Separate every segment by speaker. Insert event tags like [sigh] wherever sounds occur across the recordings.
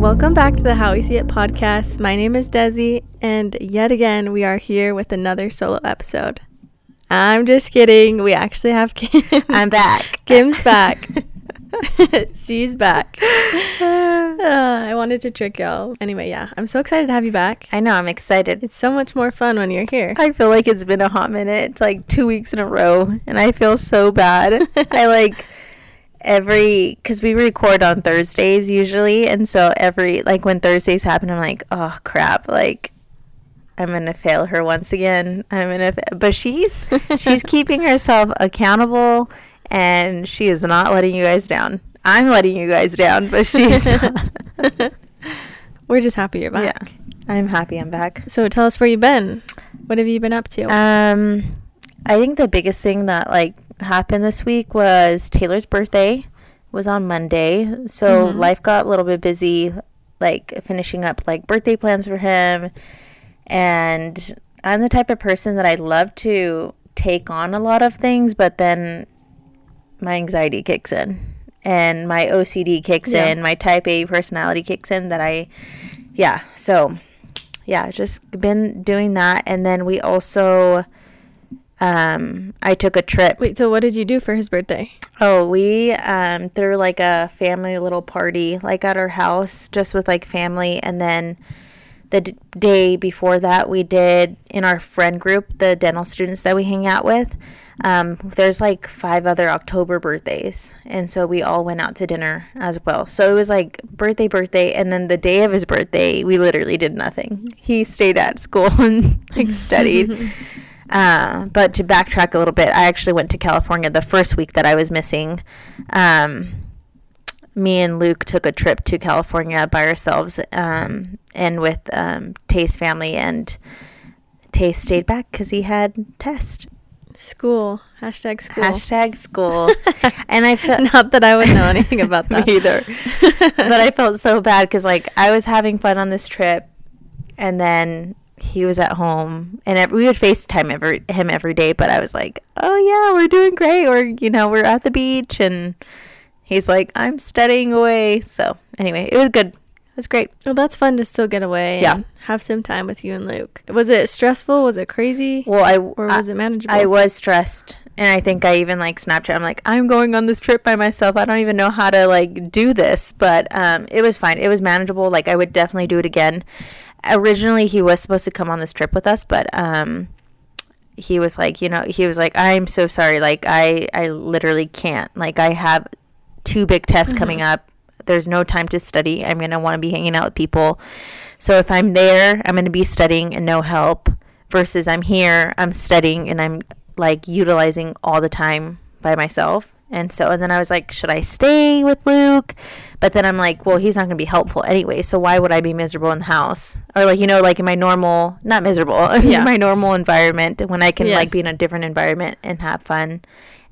Speaker 1: Welcome back to the How We See It podcast. My name is Desi, and yet again, we are here with another solo episode. I'm just kidding. We actually have Kim.
Speaker 2: I'm back. [laughs]
Speaker 1: Kim's back. [laughs] [laughs] She's back. Uh, I wanted to trick y'all. Anyway, yeah, I'm so excited to have you back.
Speaker 2: I know, I'm excited.
Speaker 1: It's so much more fun when you're here.
Speaker 2: I feel like it's been a hot minute. It's like two weeks in a row, and I feel so bad. I [laughs] like every because we record on Thursdays usually, and so every like when Thursdays happen, I'm like, oh crap, like I'm gonna fail her once again. I'm gonna, fa-. but she's she's [laughs] keeping herself accountable, and she is not letting you guys down. I'm letting you guys down, but she's [laughs] not. [laughs]
Speaker 1: We're just happy you're back.
Speaker 2: Yeah, I'm happy I'm back.
Speaker 1: So tell us where you've been. What have you been up to?
Speaker 2: Um, I think the biggest thing that like happened this week was Taylor's birthday was on Monday. So
Speaker 1: Mhm.
Speaker 2: life got a little bit busy, like finishing up like birthday plans for him. And I'm the type of person that I love to take on a lot of things, but then my anxiety kicks in and my OCD kicks
Speaker 1: Yeah.
Speaker 2: in, my type A personality kicks in that I yeah, so yeah, just been doing that and then we also um I took a trip.
Speaker 1: Wait, so what did you do for his birthday?
Speaker 2: Oh, we um threw like a family little party like at our house just with like family and then the d- day before that we did in our friend group the dental students that we hang out with um, there's like five other october birthdays and so we all went out to dinner as well. So it was like birthday birthday and then the day of his birthday we literally did nothing. He stayed at school [laughs] and like studied. [laughs] Uh, but to backtrack a little bit i actually went to california the first week that i was missing. Um, me and Luke took a trip to California by ourselves um, and with um, Tay's family, and Tay stayed back because he had test.
Speaker 1: School. Hashtag school.
Speaker 2: Hashtag school. [laughs] and I felt
Speaker 1: Not that I would know anything about [laughs] that.
Speaker 2: Either. [laughs] but I felt so bad because like I was having fun on this trip, and then he was at home, and ev- we would FaceTime every him every day. But I was like, oh yeah, we're doing great, or you know, we're at the beach, and he's like, I'm studying away. So anyway, it was good. Was great.
Speaker 1: Well, that's fun to still get away
Speaker 2: Yeah.
Speaker 1: and have some time with you and Luke. Was it stressful? Was it crazy?
Speaker 2: Well, I
Speaker 1: or was
Speaker 2: I,
Speaker 1: it manageable?
Speaker 2: I was stressed, and I think I even like Snapchat. I'm like, I'm going on this trip by myself. I don't even know how to like do this, but um, it was fine. It was manageable. Like I would definitely do it again. Originally, he was supposed to come on this trip with us, but um, he was like, you know, he was like, I'm so sorry. Like I, I literally can't. Like I have two big tests coming up. There's no time to study. I'm gonna want to be hanging out with people. So if I'm there, I'm gonna be studying and no help. Versus I'm here, I'm studying and I'm like utilizing all the time by myself. And so, and then I was like, should I stay with Luke? But then I'm like, well, he's not going to be helpful anyway. So why would I be miserable in the house? Or like, you know, like in my normal, not miserable, [laughs]
Speaker 1: Yeah.
Speaker 2: in my normal environment when I can
Speaker 1: Yes.
Speaker 2: like be in a different environment and have fun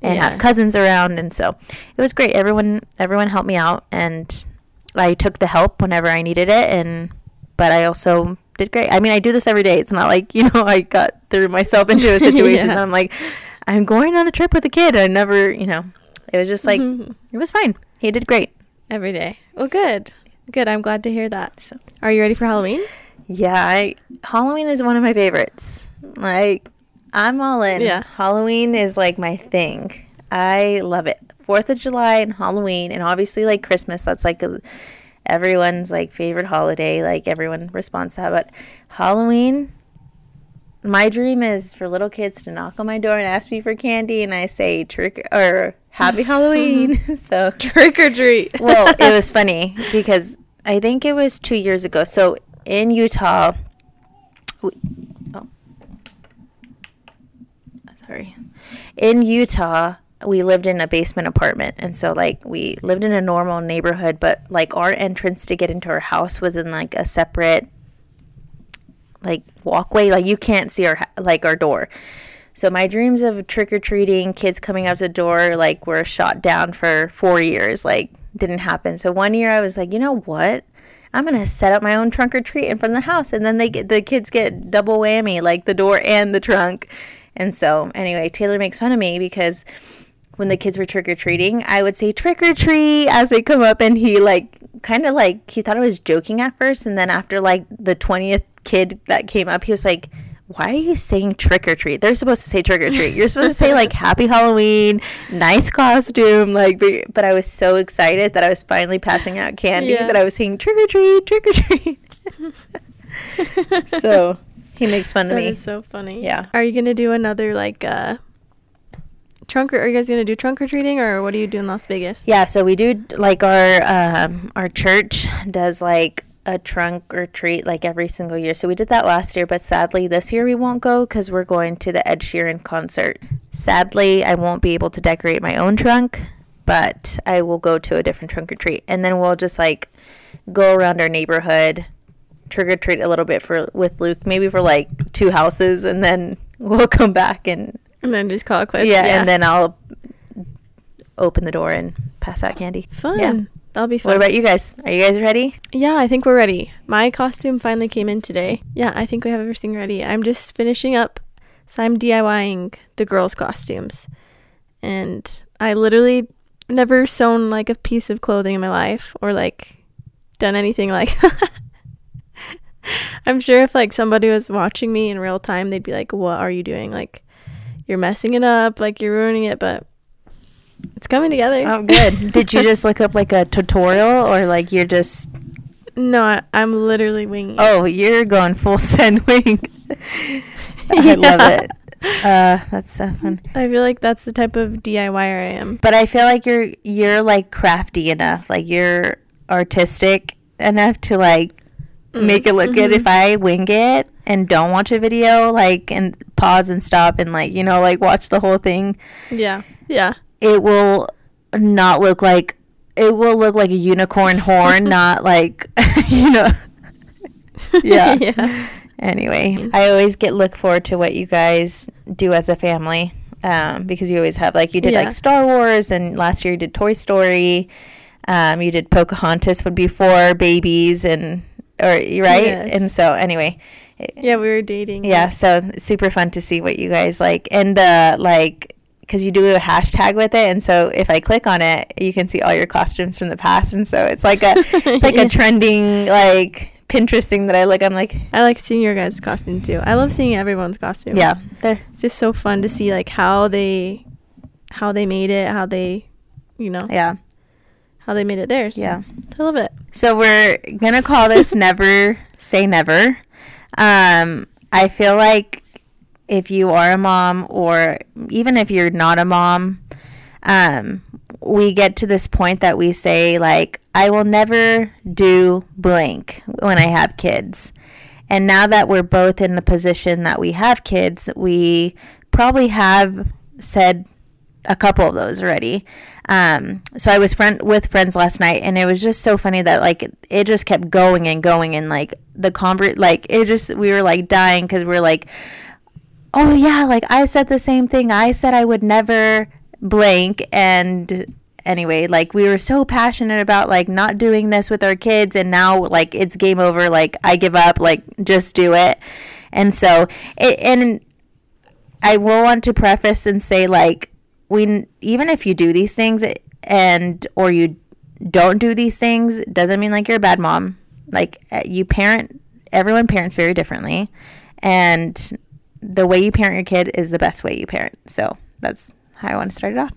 Speaker 2: and
Speaker 1: Yeah.
Speaker 2: have cousins around. And so it was great. Everyone, everyone helped me out and I took the help whenever I needed it. And, but I also did great. I mean, I do this every day. It's not like, [laughs] you know, I got threw myself into a [laughs] situation
Speaker 1: Yeah.
Speaker 2: that I'm like, I'm going on a trip with a kid. I never, you know, it was just like, [laughs] it was fine. He did great.
Speaker 1: Every day. Well, good. Good. I'm glad to hear that.
Speaker 2: So,
Speaker 1: Are you ready for Halloween?
Speaker 2: yeah, I, Halloween is one of my favorites. Like, I'm all in.
Speaker 1: Yeah.
Speaker 2: Halloween is like my thing. I love it. Fourth of July and Halloween, and obviously like Christmas. That's like a, everyone's like favorite holiday. Like everyone responds to that. But Halloween, my dream is for little kids to knock on my door and ask me for candy, and I say trick or Happy mm-hmm. Halloween. Mm-hmm. [laughs] so
Speaker 1: Trick or treat. [laughs]
Speaker 2: well, it was funny [laughs] because I think it was two years ago. So in Utah, we, oh, sorry, in Utah, we lived in a basement apartment, and so like we lived in a normal neighborhood, but like our entrance to get into our house was in like a separate like walkway. Like you can't see our like our door. So my dreams of trick or treating, kids coming to the door, like were shot down for four years. Like didn't happen. So one year I was like, you know what? I'm gonna set up my own trunk or treat in front of the house, and then they get the kids get double whammy, like the door and the trunk. And so anyway, Taylor makes fun of me because when the kids were trick or treating, I would say trick or treat as they come up, and he like kind of like he thought I was joking at first, and then after like the twentieth kid that came up, he was like. Why are you saying trick or treat? They're supposed to say trick or treat. You're supposed to say like [laughs] happy Halloween, nice costume, like. But, I was so excited that I was finally passing out candy
Speaker 1: Yeah.
Speaker 2: that I was saying trick or treat, trick or treat. [laughs] so he makes fun of
Speaker 1: That
Speaker 2: me.
Speaker 1: is so funny.
Speaker 2: Yeah.
Speaker 1: Are you gonna do another like uh trunk or are you guys gonna do trunk or treating or what do you do in Las Vegas?
Speaker 2: Yeah, so we do like our um, our church does like a trunk or treat like every single year. So we did that last year, but sadly this year we won't go because we're going to the Ed Sheeran concert. Sadly, I won't be able to decorate my own trunk, but I will go to a different trunk or treat, and then we'll just like go around our neighborhood, trick or treat a little bit for with Luke, maybe for like two houses, and then [laughs] we'll come back and
Speaker 1: And then just call it quits.
Speaker 2: yeah, and then I'll open the door and pass out candy.
Speaker 1: fun.
Speaker 2: Yeah.
Speaker 1: That'll be fun.
Speaker 2: What about you guys? Are you guys ready?
Speaker 1: Yeah, I think we're ready. My costume finally came in today. Yeah, I think we have everything ready. I'm just finishing up. So I'm DIYing the girls' costumes. And I literally never sewn like a piece of clothing in my life or like done anything like [laughs] that. I'm sure if like somebody was watching me in real time, they'd be like, "What are you doing? Like you're messing it up, like you're ruining it." But it's coming together.
Speaker 2: Oh, good. [laughs] Did you just look up like a tutorial [laughs] or like you're just
Speaker 1: No, I, I'm literally winging.
Speaker 2: Oh, you're going full send [laughs] wing. I love it. Uh, that's so fun.
Speaker 1: I feel like that's the type of DIYer I am.
Speaker 2: But I feel like you're you're like crafty enough. Like you're artistic enough to like make it look good
Speaker 1: Mhm.
Speaker 2: if I wing it and don't watch a video like and pause and stop and like you know like watch the whole thing
Speaker 1: Yeah. Yeah.
Speaker 2: It will not look like it will look like a unicorn horn, [laughs] not like [laughs] you know. [laughs] Yeah.
Speaker 1: yeah.
Speaker 2: Anyway, I always get look forward to what you guys do as a family. Um, because you always have like you did
Speaker 1: Yeah.
Speaker 2: like Star Wars and last year you did Toy Story. Um, you did Pocahontas would be for babies and or right?
Speaker 1: Yes.
Speaker 2: And so anyway,
Speaker 1: Yeah, we were dating.
Speaker 2: yeah, so super fun to see what you guys like and the like because you do a hashtag with it, and so if I click on it, you can see all your costumes from the past, and so it's like a [laughs] it's like
Speaker 1: Yeah.
Speaker 2: a trending like Pinterest thing that I like I'm like,
Speaker 1: I like seeing your guys' costume too. I love seeing everyone's costumes.
Speaker 2: yeah, they're
Speaker 1: It's just so fun to see like how they how they made it, how they you know,
Speaker 2: yeah,
Speaker 1: how they made it theirs.
Speaker 2: yeah.
Speaker 1: I love it.
Speaker 2: So we're gonna call this [laughs] never say never. Um, I feel like if you are a mom, or even if you're not a mom, um, we get to this point that we say like, I will never do blank when I have kids. And now that we're both in the position that we have kids, we probably have said a couple of those already. Um, so I was friend with friends last night, and it was just so funny that like it just kept going and going, and like the convert, like it just we were like dying because we are like, oh yeah, like I said the same thing. I said I would never blank, and anyway, like we were so passionate about like not doing this with our kids, and now like it's game over. Like I give up. Like just do it. And so it and I will want to preface and say like we even if you do these things and or you don't do these things doesn't mean like you're a bad mom. Like uh, you parent everyone parents very differently and the way you parent your kid is the best way you parent. So that's how I want to start it off.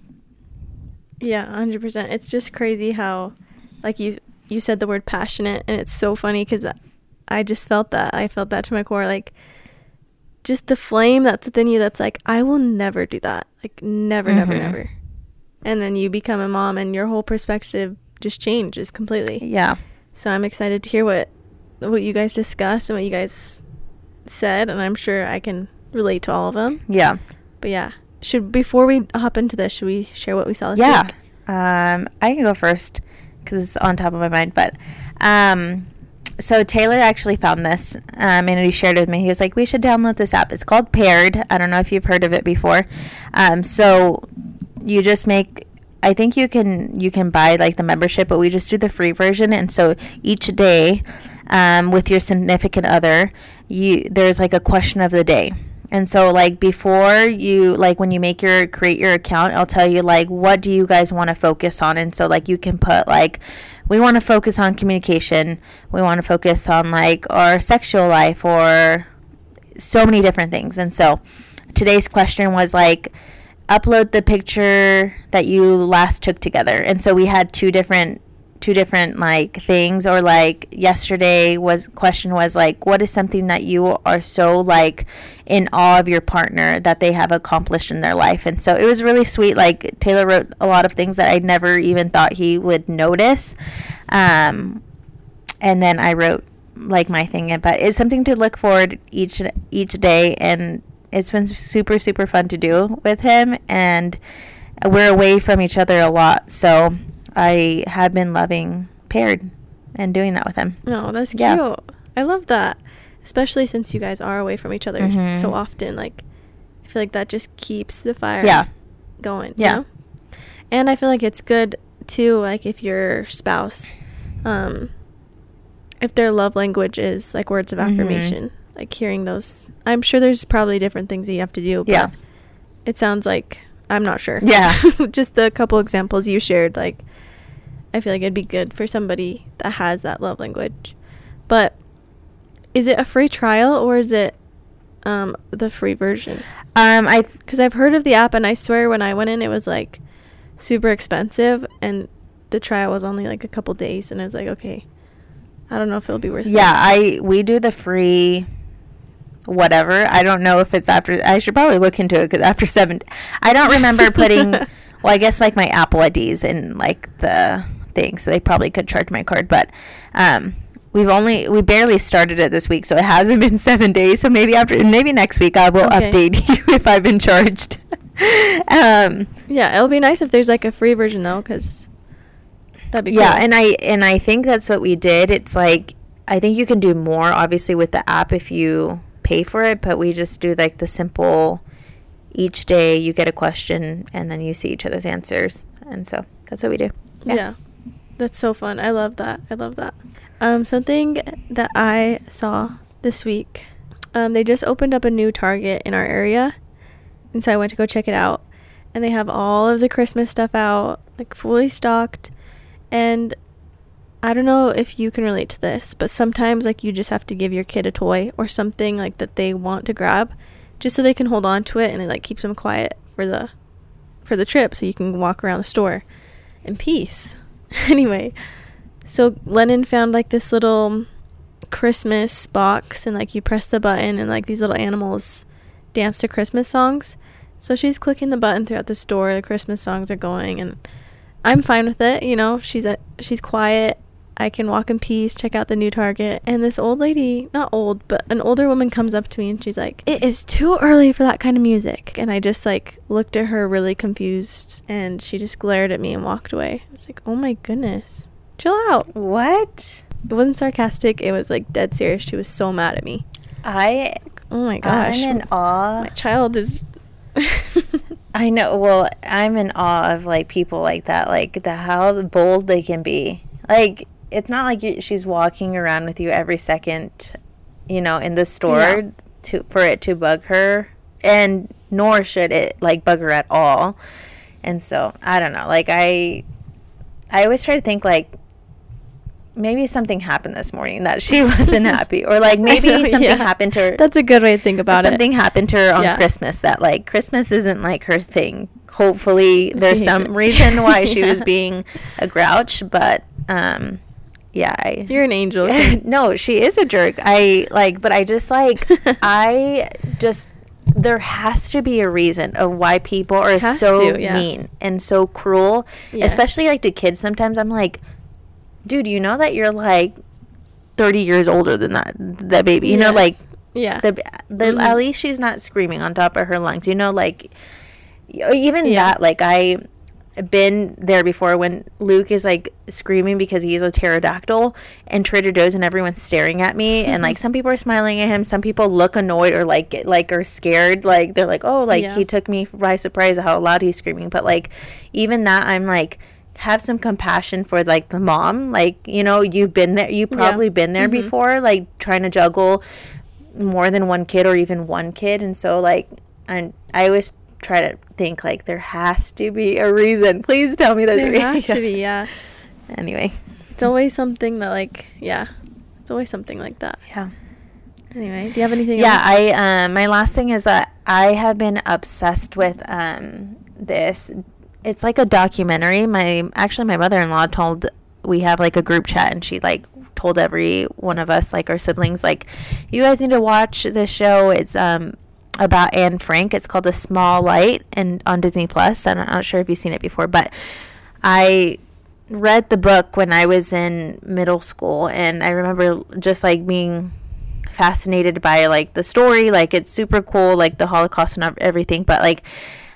Speaker 1: Yeah, 100%. It's just crazy how like you you said the word passionate and it's so funny cuz I just felt that. I felt that to my core like just the flame that's within you that's like I will never do that. Like never never
Speaker 2: Mhm.
Speaker 1: never. And then you become a mom and your whole perspective just changes completely.
Speaker 2: Yeah.
Speaker 1: So I'm excited to hear what what you guys discussed and what you guys said and I'm sure I can relate to all of them.
Speaker 2: Yeah.
Speaker 1: But yeah, should before we hop into this, should we share what we saw this
Speaker 2: yeah.
Speaker 1: week?
Speaker 2: Um, I can go first because it's on top of my mind. But um, so Taylor actually found this um, and he shared it with me. He was like, "We should download this app. It's called Paired. I don't know if you've heard of it before. Um, so you just make." I think you can you can buy like the membership, but we just do the free version. And so each day, um, with your significant other, you there's like a question of the day, And so like before you like when you make your create your account, I'll tell you like what do you guys want to focus on and so like you can put like we want to focus on communication. We want to focus on like our sexual life or so many different things. And so today's question was like upload the picture that you last took together. And so we had two different two different like things or like yesterday was question was like what is something that you are so like in awe of your partner that they have accomplished in their life? And so it was really sweet like taylor wrote a lot of things that i never even thought he would notice um, and then i wrote like my thing but it's something to look forward each each day and it's been super super fun to do with him and we're away from each other a lot so I have been loving paired and doing that with him.
Speaker 1: Oh, that's cute.
Speaker 2: Yeah.
Speaker 1: I love that. Especially since you guys are away from each other
Speaker 2: Mhm.
Speaker 1: so often. Like, I feel like that just keeps the fire
Speaker 2: Yeah.
Speaker 1: going.
Speaker 2: Yeah.
Speaker 1: You know? And I feel like it's good too, like if your spouse, um, if their love language is like words of
Speaker 2: Mhm.
Speaker 1: affirmation, like hearing those. I'm sure there's probably different things that you have to do. But
Speaker 2: Yeah.
Speaker 1: It sounds like I'm not sure.
Speaker 2: Yeah. [laughs]
Speaker 1: just the couple examples you shared, like I feel like it'd be good for somebody that has that love language. But is it a free trial or is it um, the free version?
Speaker 2: Um, I th-
Speaker 1: Because I've heard of the app, and I swear when I went in, it was like super expensive, and the trial was only like a couple days, and I was like, okay, I don't know if it'll be worth it.
Speaker 2: yeah, I we do the free whatever. I don't know if it's after. I should probably look into it because after seven, I don't remember putting. [laughs] well, I guess like my Apple IDs in like the thing, so they probably could charge my card. But um, we've only we barely started it this week, so it hasn't [laughs] been seven days. So maybe after maybe next week I will
Speaker 1: Okay.
Speaker 2: update [laughs] you if I've been charged. [laughs] um,
Speaker 1: Yeah, it'll be nice if there's like a free version though, because that'd be
Speaker 2: yeah
Speaker 1: cool.
Speaker 2: and i and i think that's what we did it's like i think you can do more obviously with the app if you pay for it but we just do like the simple each day you get a question and then you see each other's answers and so that's what we do
Speaker 1: Yeah. That's so fun. I love that. I love that. Um, something that I saw this week, um, they just opened up a new Target in our area. And so I went to go check it out. And they have all of the Christmas stuff out, like fully stocked. And I don't know if you can relate to this, but sometimes like you just have to give your kid a toy or something like that they want to grab just so they can hold on to it and it like keeps them quiet for the for the trip so you can walk around the store in peace. [laughs] anyway, so Lennon found like this little Christmas box and like you press the button and like these little animals dance to Christmas songs. So she's clicking the button throughout the store, the Christmas songs are going and I'm fine with it, you know. She's a, she's quiet. I can walk in peace, check out the new Target. And this old lady, not old, but an older woman comes up to me and she's like, "It is too early for that kind of music." And I just like looked at her really confused and she just glared at me and walked away. I was like, "Oh my goodness. Chill out."
Speaker 2: what
Speaker 1: It wasn't sarcastic. It was like dead serious. She was so mad at me.
Speaker 2: i
Speaker 1: Oh my gosh.
Speaker 2: i'm in awe
Speaker 1: my child is [laughs]
Speaker 2: i know well i'm in awe of like people like that like the how bold they can be like it's not like you, she's walking around with you every second you know in the store
Speaker 1: Yeah.
Speaker 2: to for it to bug her and nor should it like bug her at all and so i don't know like i i always try to think like maybe something happened this morning that she [laughs] wasn't happy or like [laughs] maybe
Speaker 1: know,
Speaker 2: something
Speaker 1: yeah.
Speaker 2: happened to her
Speaker 1: That's a good way to think about
Speaker 2: something
Speaker 1: it.
Speaker 2: Something happened to her on
Speaker 1: Yeah.
Speaker 2: Christmas that like Christmas isn't like her thing. Hopefully there's [laughs] some reason why she was being a grouch, but um yeah, I
Speaker 1: You're an angel. [laughs]
Speaker 2: no, she is a jerk. I like but I just like [laughs] I just there has to be a reason of why people are so
Speaker 1: to, yeah.
Speaker 2: mean and so cruel,
Speaker 1: Yes.
Speaker 2: especially like to kids. Sometimes I'm like, dude, you know that you're like 30 years older than that that baby. You know, like
Speaker 1: yeah.
Speaker 2: the, the
Speaker 1: Mhm.
Speaker 2: at least she's not screaming on top of her lungs you know like even
Speaker 1: Yeah.
Speaker 2: that like i been there before when luke is like screaming because he's a pterodactyl and trader joe's and everyone's staring at me and like some people are smiling at him some people look annoyed or like like are scared like they're like oh like
Speaker 1: Yeah.
Speaker 2: he took me by surprise at how loud he's screaming but like even that i'm like have some compassion for like the mom like you know you've been there you've
Speaker 1: Yeah.
Speaker 2: probably been there
Speaker 1: Mhm.
Speaker 2: before like trying to juggle more than one kid or even one kid and so like I I always try to think like there has to be a reason. Please tell me there's a
Speaker 1: There
Speaker 2: reason.
Speaker 1: has to be, yeah. [laughs]
Speaker 2: Anyway,
Speaker 1: It's always something that like yeah. It's always something like that.
Speaker 2: yeah.
Speaker 1: Anyway, do you have anything
Speaker 2: Yeah,
Speaker 1: else?
Speaker 2: I um my last thing is that I have been obsessed with um this it's like a documentary. My actually my mother-in-law told we have like a group chat and she like told every one of us like our siblings like you guys need to watch this show. It's um about Anne Frank. It's called A Small Light and on Disney Plus. I'm not sure if you've seen it before, but I read the book when I was in middle school and I remember just like being fascinated by like the story like it's super cool like the holocaust and everything but like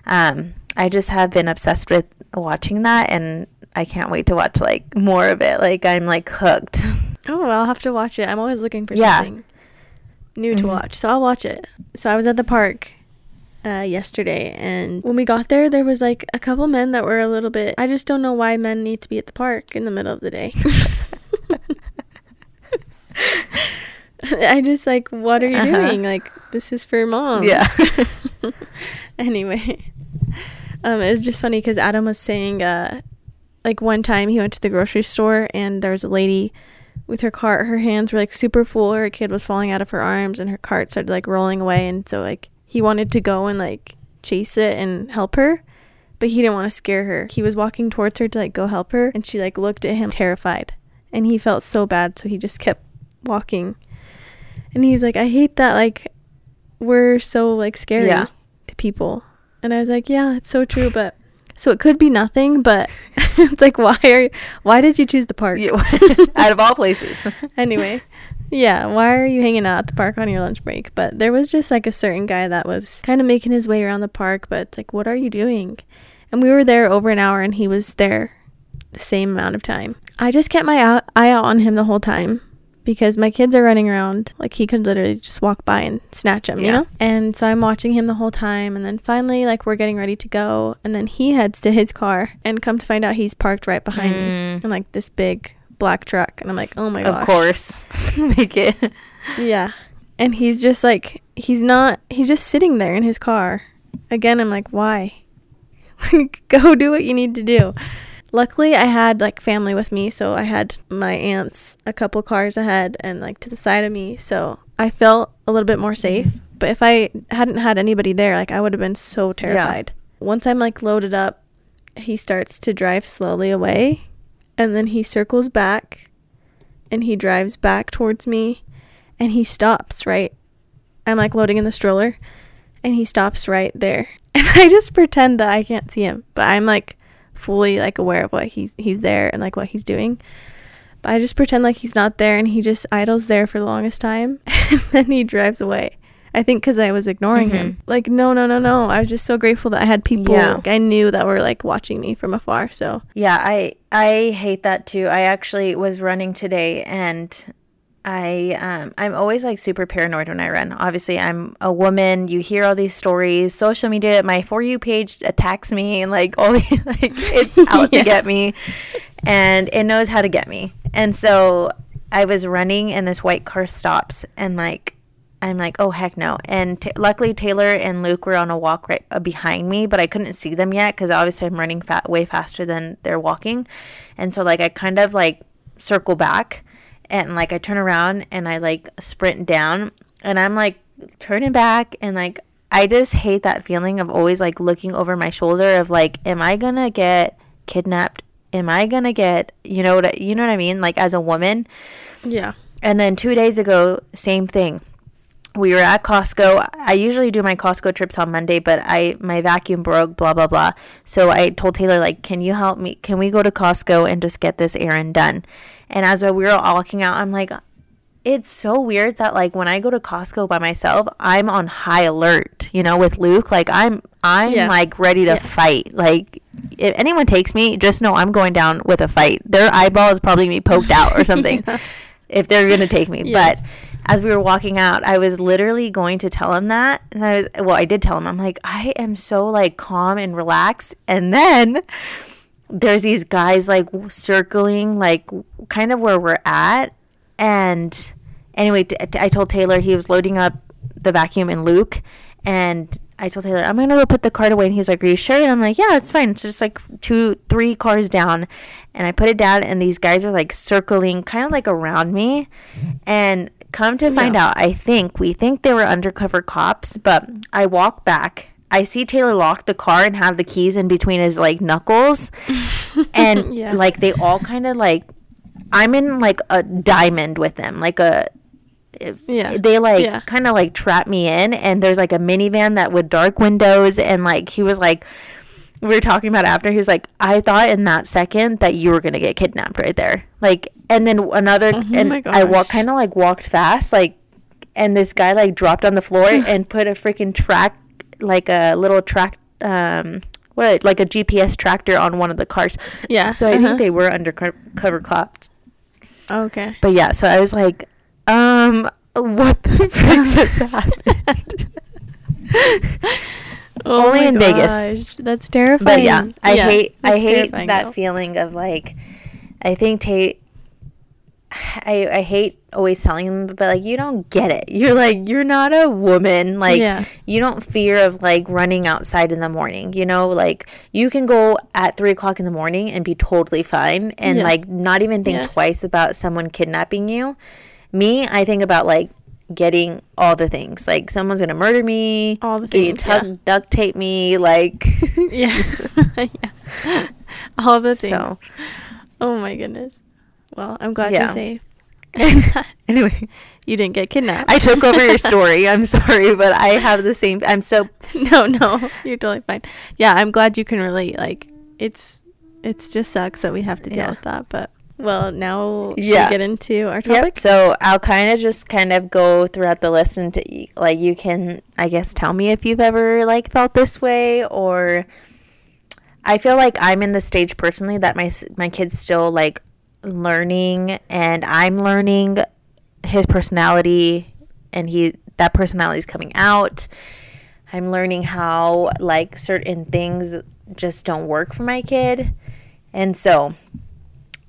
Speaker 2: um i just have been obsessed with watching that and i can't wait to watch like more of it like i'm like hooked
Speaker 1: Oh, I'll have to watch it. I'm always looking for
Speaker 2: Yeah.
Speaker 1: something new to
Speaker 2: Mhm.
Speaker 1: watch. So I'll watch it. So I was at the park uh, yesterday, and when we got there, there was like a couple men that were a little bit. I just don't know why men need to be at the park in the middle of the day. [laughs] I just like, what are you
Speaker 2: Uh-huh.
Speaker 1: doing? Like, this is for mom.
Speaker 2: Yeah. [laughs]
Speaker 1: anyway, um, it was just funny because Adam was saying, uh, like one time he went to the grocery store and there was a lady with her cart. Her hands were like super full. Her kid was falling out of her arms, and her cart started like rolling away. And so like he wanted to go and like chase it and help her, but he didn't want to scare her. He was walking towards her to like go help her, and she like looked at him terrified, and he felt so bad, so he just kept walking. And he's like, I hate that like we're so like scary
Speaker 2: Yeah.
Speaker 1: to people. And I was like, yeah, it's so true, but so it could be nothing, but [laughs] it's like why are why did you choose the park?
Speaker 2: You- [laughs] out of all places [laughs]
Speaker 1: anyway, yeah, why are you hanging out at the park on your lunch break? But there was just like a certain guy that was kind of making his way around the park, but it's like, what are you doing? And we were there over an hour, and he was there the same amount of time. I just kept my eye out on him the whole time because my kids are running around like he could literally just walk by and snatch him, you know? And so I'm watching him the whole time and then finally like we're getting ready to go and then he heads to his car and come to find out he's parked right behind me
Speaker 2: Mm.
Speaker 1: in like this big black truck and I'm like, "Oh my god.
Speaker 2: of course [laughs] make it
Speaker 1: Yeah. And he's just like he's not he's just sitting there in his car. Again, I'm like, "Why?" [laughs] Go do what you need to do. Luckily, I had like family with me, so I had my aunts a couple cars ahead and like to the side of me, so I felt a little bit more safe. But if I hadn't had anybody there, like I would have been so terrified. Once I'm like loaded up, he starts to drive slowly away, and then he circles back and he drives back towards me and he stops right. I'm like loading in the stroller and he stops right there. [laughs] And I just pretend that I can't see him, but I'm like fully like aware of what he's he's there and like what he's doing. But I just pretend like he's not there and he just idles there for the longest time [laughs] and then he drives away. I think cuz I was ignoring him. Mm-hmm. Like no, no, no, no. I was just so grateful that I had people
Speaker 2: Yeah.
Speaker 1: like, I knew that were like watching me from afar. So,
Speaker 2: Yeah, I I hate that too. I actually was running today and I um I'm always like super paranoid when I run. Obviously, I'm a woman. You hear all these stories. Social media, my for you page attacks me and [laughs] like all the, [laughs] like it's [laughs] out
Speaker 1: Yeah.
Speaker 2: to get me and it knows how to get me. And so I was running and this white car stops and like I'm like, oh heck no! And t- luckily Taylor and Luke were on a walk right uh, behind me, but I couldn't see them yet because obviously I'm running fa- way faster than they're walking, and so like I kind of like circle back, and like I turn around and I like sprint down, and I'm like turning back and like I just hate that feeling of always like looking over my shoulder of like, am I gonna get kidnapped? Am I gonna get you know what I, you know what I mean? Like as a woman,
Speaker 1: yeah.
Speaker 2: and then two days ago, same thing. We were at Costco. I usually do my Costco trips on Monday, but I my vacuum broke, blah blah blah. So I told Taylor like, "Can you help me? Can we go to Costco and just get this errand done?" And as we were all walking out, I'm like, it's so weird that like when I go to Costco by myself, I'm on high alert, you know, with Luke. Like I'm I'm
Speaker 1: Yeah.
Speaker 2: like ready to
Speaker 1: Yeah.
Speaker 2: fight. Like if anyone takes me, just know I'm going down with a fight. Their eyeball is probably gonna be poked out or [laughs] something
Speaker 1: Yeah.
Speaker 2: if they're gonna take me.
Speaker 1: Yes.
Speaker 2: But as we were walking out, I was literally going to tell him that, and I was well, I did tell him. I'm like, I am so like calm and relaxed, and then there's these guys like circling like kind of where we're at and anyway, t- t- I told Taylor he was loading up the vacuum in Luke, and I told Taylor I'm gonna go put the cart away, and he's like, "Are you sure?" And I'm like, "Yeah, it's fine. It's just like two, three cars down." And I put it down, and these guys are like circling, kind of like around me, and come to find
Speaker 1: Yeah.
Speaker 2: out, I think we think they were undercover cops, but I walk back. I see Taylor lock the car and have the keys in between his like knuckles, [laughs] and
Speaker 1: Yeah.
Speaker 2: like they all kind of like I'm in like a diamond with them, like a
Speaker 1: Yeah.
Speaker 2: they like
Speaker 1: Yeah.
Speaker 2: kind of like trap me in and there's like a minivan that with dark windows and like he was like we were talking about after he was like i thought in that second that you were gonna get kidnapped right there like and then another
Speaker 1: Oh
Speaker 2: and i walk kind of like walked fast like and this guy like dropped on the floor [laughs] and put a freaking track like a little track um what like a gps tractor on one of the cars
Speaker 1: Yeah.
Speaker 2: so i
Speaker 1: uh-huh.
Speaker 2: think they were undercover cops
Speaker 1: Okay.
Speaker 2: but yeah, so I was like, um, what the [laughs] frick [laughs] just happened? [laughs]
Speaker 1: Oh
Speaker 2: Only in Vegas.
Speaker 1: That's terrifying.
Speaker 2: but yeah, I hate I hate that
Speaker 1: though.
Speaker 2: feeling of like I think Tate I I hate always telling them but like you don't get it. [laughs] You're like you're not a woman. Like
Speaker 1: Yeah.
Speaker 2: you don't fear of like running outside in the morning. You know, like you can go at three o'clock in the morning and be totally fine and
Speaker 1: Yeah.
Speaker 2: like not even think
Speaker 1: Yes.
Speaker 2: twice about someone kidnapping you. Me, I think about like getting all the things. Like someone's gonna murder me,
Speaker 1: All the things, yeah.
Speaker 2: tuck- duct tape me, like [laughs]
Speaker 1: Yeah. [laughs] yeah. All the things.
Speaker 2: So
Speaker 1: Oh my goodness. Well, I'm glad
Speaker 2: Yeah.
Speaker 1: you're safe. [laughs] [laughs]
Speaker 2: anyway,
Speaker 1: you didn't get kidnapped.
Speaker 2: I took over your [laughs] story. I'm sorry, but I have the same. I'm so
Speaker 1: no, no, you're totally fine. Yeah, I'm glad you can relate. Like, it's it's just sucks that we have to deal
Speaker 2: Yeah.
Speaker 1: with that. But well, now should
Speaker 2: Yeah.
Speaker 1: we get into our
Speaker 2: Yep.
Speaker 1: topic?
Speaker 2: So I'll kind of just kind of go throughout the list and to, like you can I guess tell me if you've ever like felt this way or I feel like I'm in the stage personally that my my kids still like learning and I'm learning his personality and he that personality is coming out. I'm learning how like certain things just don't work for my kid. And so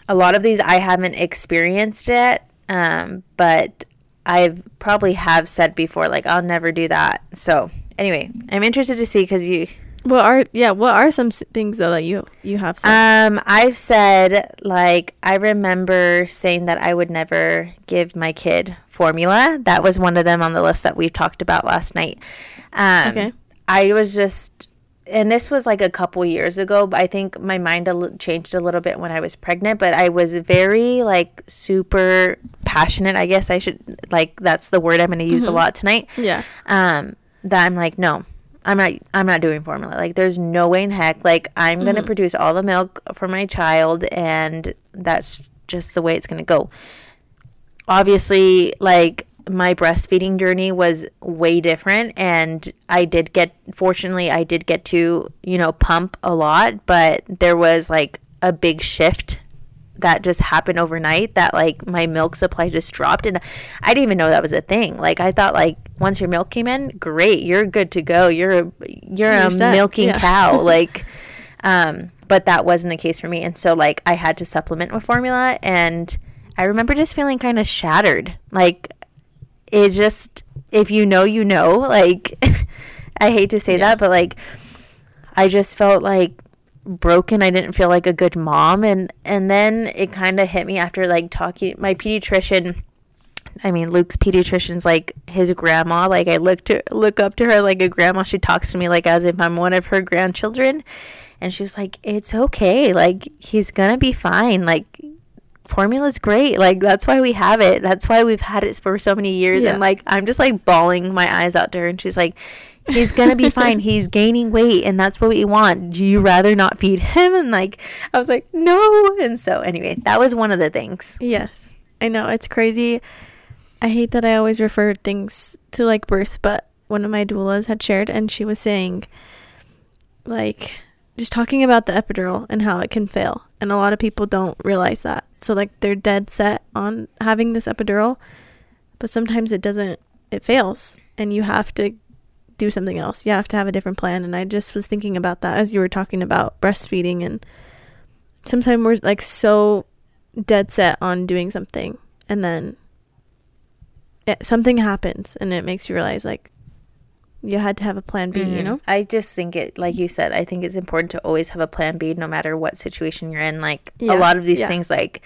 Speaker 2: a lot of these I haven't experienced yet, um, but I've probably have said before like I'll never do that. So anyway, I'm interested to see because you,
Speaker 1: What are yeah? What are some s- things though that you you have said?
Speaker 2: um, I've said like I remember saying that I would never give my kid formula. That was one of them on the list that we talked about last night. Um,
Speaker 1: Okay.
Speaker 2: I was just, and this was like a couple years ago. But I think my mind a li- changed a little bit when I was pregnant. But I was very like super passionate. I guess I should like that's the word I'm going to use a lot tonight.
Speaker 1: yeah.
Speaker 2: Um, that I'm like, no, I'm not. I'm not doing formula. Like, there's no way in heck. Like, I'm going to mm-hmm. produce all the milk for my child, and that's just the way it's going to go obviously like my breastfeeding journey was way different and I did get fortunately I did get to, you know, pump a lot, but there was like a big shift that just happened overnight that like my milk supply just dropped and I didn't even know that was a thing. Like I thought like once your milk came in, great, you're good to go. You're a you're, a milking
Speaker 1: yeah.
Speaker 2: cow. [laughs] like um but that wasn't the case for me and so like I had to supplement with formula and I remember just feeling kind of shattered. Like it just if you know you know, like [laughs] I hate to say
Speaker 1: Yeah.
Speaker 2: that, but like I just felt like broken. I didn't feel like a good mom and and then it kind of hit me after like talking my pediatrician I mean, Luke's pediatrician's like his grandma. Like I look to look up to her like a grandma. She talks to me like as if I'm one of her grandchildren. And she was like, "It's okay. Like he's gonna be fine. Like formula's great. Like that's why we have it. That's why we've had it for so many years."
Speaker 1: Yeah.
Speaker 2: And like I'm just like bawling my eyes out to her, and she's like, "He's gonna be fine. He's gaining weight, and that's what we want. Do you rather not feed him?" And like I was like, "No." And so anyway, that was one of the things.
Speaker 1: Yes, I know it's crazy. I hate that I always refer things to like birth, but one of my doulas had shared, and she was saying, like, just talking about the epidural and how it can fail, and a lot of people don't realize that. So like they're dead set on having this epidural, but sometimes it doesn't. It fails, and you have to do something else. You have to have a different plan. And I just was thinking about that as you were talking about breastfeeding, and sometimes we're like so dead set on doing something and then it, something happens and it makes you realize like you had to have a plan B, you
Speaker 2: Mhm.
Speaker 1: know?
Speaker 2: I just think it, like you said, I think it's important to always have a plan B no matter what situation you're in. Like
Speaker 1: Yeah,
Speaker 2: a lot of these
Speaker 1: yeah.
Speaker 2: things, like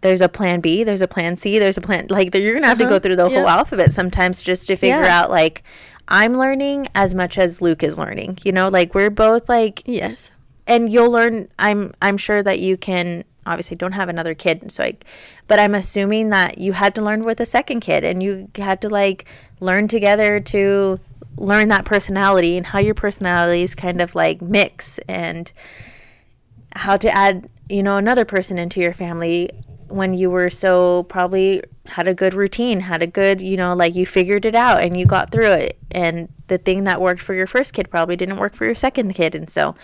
Speaker 2: there's a plan B, there's a plan C, there's a plan. Like you're gonna have to go
Speaker 1: Uh-huh,
Speaker 2: through the whole alphabet sometimes just to figure
Speaker 1: Yeah.
Speaker 2: out like I'm learning as much as Luke is learning. You know, like we're both like
Speaker 1: Yes.
Speaker 2: and you'll learn i'm i'm sure that you can obviously don't have another kid so i but i'm assuming that you had to learn with a second kid and you had to like learn together to learn that personality and how your personalities kind of like mix and how to add you know another person into your family when you were so probably had a good routine had a good you know like you figured it out and you got through it and the thing that worked for your first kid probably didn't work for your second kid and so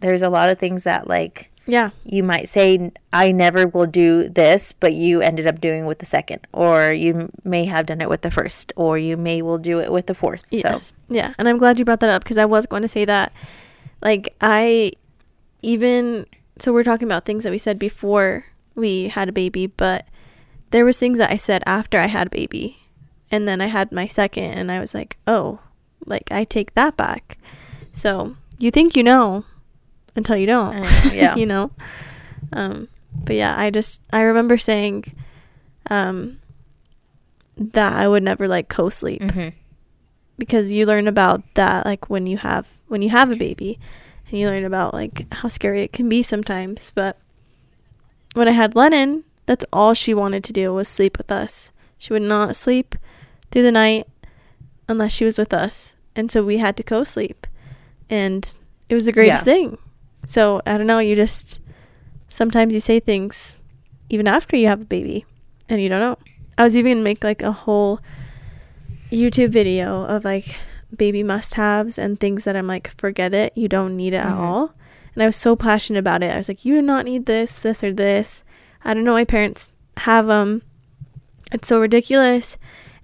Speaker 2: there's a lot of things that like
Speaker 1: Yeah.
Speaker 2: you might say i never will do this but you ended up doing with the second or you may have done it with the first or you may will do it with the fourth
Speaker 1: Yes. Yeah. And I'm glad you brought that up because I was going to say that. Like, I even, so we're talking about things that we said before we had a baby, but there was things that I said after I had a baby. And then I had my second and I was like, oh, like I take that back. So you think you know until you don't.
Speaker 2: Know, yeah. [laughs]
Speaker 1: you know? Um, but yeah, I just, I remember saying, um, that I would never like co-sleep
Speaker 2: so, hmm
Speaker 1: because you learn about that like when you have when you have a baby and you learn about like how scary it can be sometimes but when i had lennon that's all she wanted to do was sleep with us she would not sleep through the night unless she was with us and so we had to co-sleep and it was the greatest
Speaker 2: Yeah.
Speaker 1: thing so i don't know you just sometimes you say things even after you have a baby and you don't know i was even gonna make like a whole YouTube video of like baby must haves and things that I'm like, forget it, you don't need it at
Speaker 2: Mhm.
Speaker 1: all. And I was so passionate about it. I was like, you do not need this, this, or this. I don't know why parents have them. It's so ridiculous.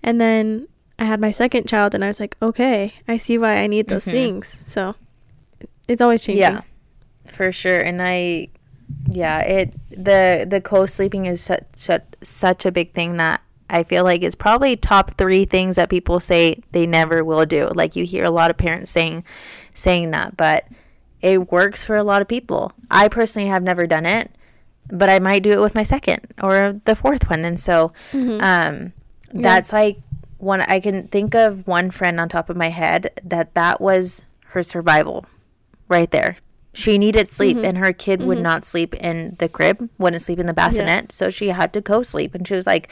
Speaker 1: And then I had my second child and I was like, okay, I see why I need those
Speaker 2: Mhm.
Speaker 1: things. So it's always changing.
Speaker 2: Yeah, for sure. And I, yeah, it the the co-sleeping is such such, such a big thing that I feel like it's probably top three things that people say they never will do. Like you hear a lot of parents saying saying that, but it works for a lot of people. I personally have never done it, but I might do it with my second or the fourth one, and so
Speaker 1: Mhm.
Speaker 2: um,
Speaker 1: Yeah.
Speaker 2: that's like one I can think of one friend on top of my head that that was her survival right there. She needed sleep,
Speaker 1: Mhm.
Speaker 2: and her kid would
Speaker 1: Mhm.
Speaker 2: not sleep in the crib, wouldn't sleep in the bassinet, so she had to co-sleep. And she was like,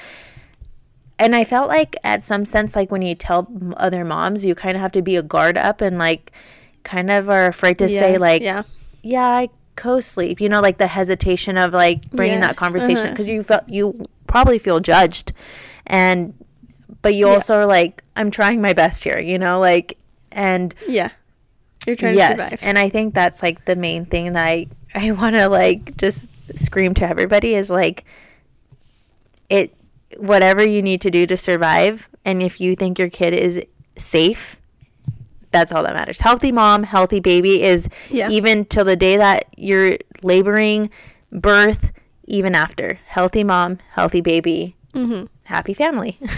Speaker 2: and I felt like, at some sense, like when you tell other moms, you kind of have to be a guard up and like, kind of are afraid to say like,
Speaker 1: yeah.
Speaker 2: yeah, I co-sleep. You know, like the hesitation of like bringing
Speaker 1: Yes,
Speaker 2: that conversation
Speaker 1: uh-huh.
Speaker 2: because you felt you probably feel judged, and but you
Speaker 1: Yeah.
Speaker 2: also are like I'm trying my best here. You know, like and
Speaker 1: Yeah. You're trying
Speaker 2: yes,
Speaker 1: to survive.
Speaker 2: and I think that's like the main thing that I [laughs] I want to like just scream to everybody is like it whatever you need to do to survive and if you think your kid is safe that's all that matters healthy mom healthy baby is
Speaker 1: Yeah.
Speaker 2: even till the day that you're laboring birth even after healthy mom healthy baby
Speaker 1: mm-hmm.
Speaker 2: happy family [laughs]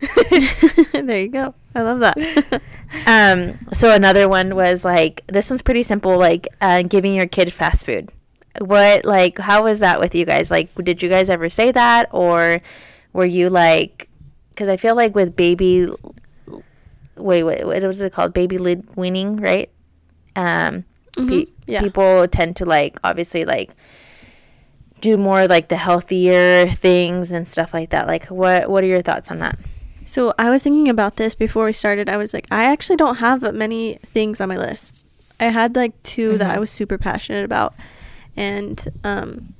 Speaker 2: [laughs]
Speaker 1: there you go. I love that. [laughs]
Speaker 2: Um, so another one was like this one's pretty simple, like uh, giving your kid fast food. What like how was that with you guys? Like, did you guys ever say that, or were you like? Because I feel like with baby, wait, wait, what was it called? Baby led weaning, right? Um, pe-
Speaker 1: Mhm. Yeah.
Speaker 2: people tend to like obviously like do more like the healthier things and stuff like that. Like, what what are your thoughts on that?
Speaker 1: So I was thinking about this before we started. I was like, I actually don't have many things on my list. I had like 2 that I was super passionate about, and um,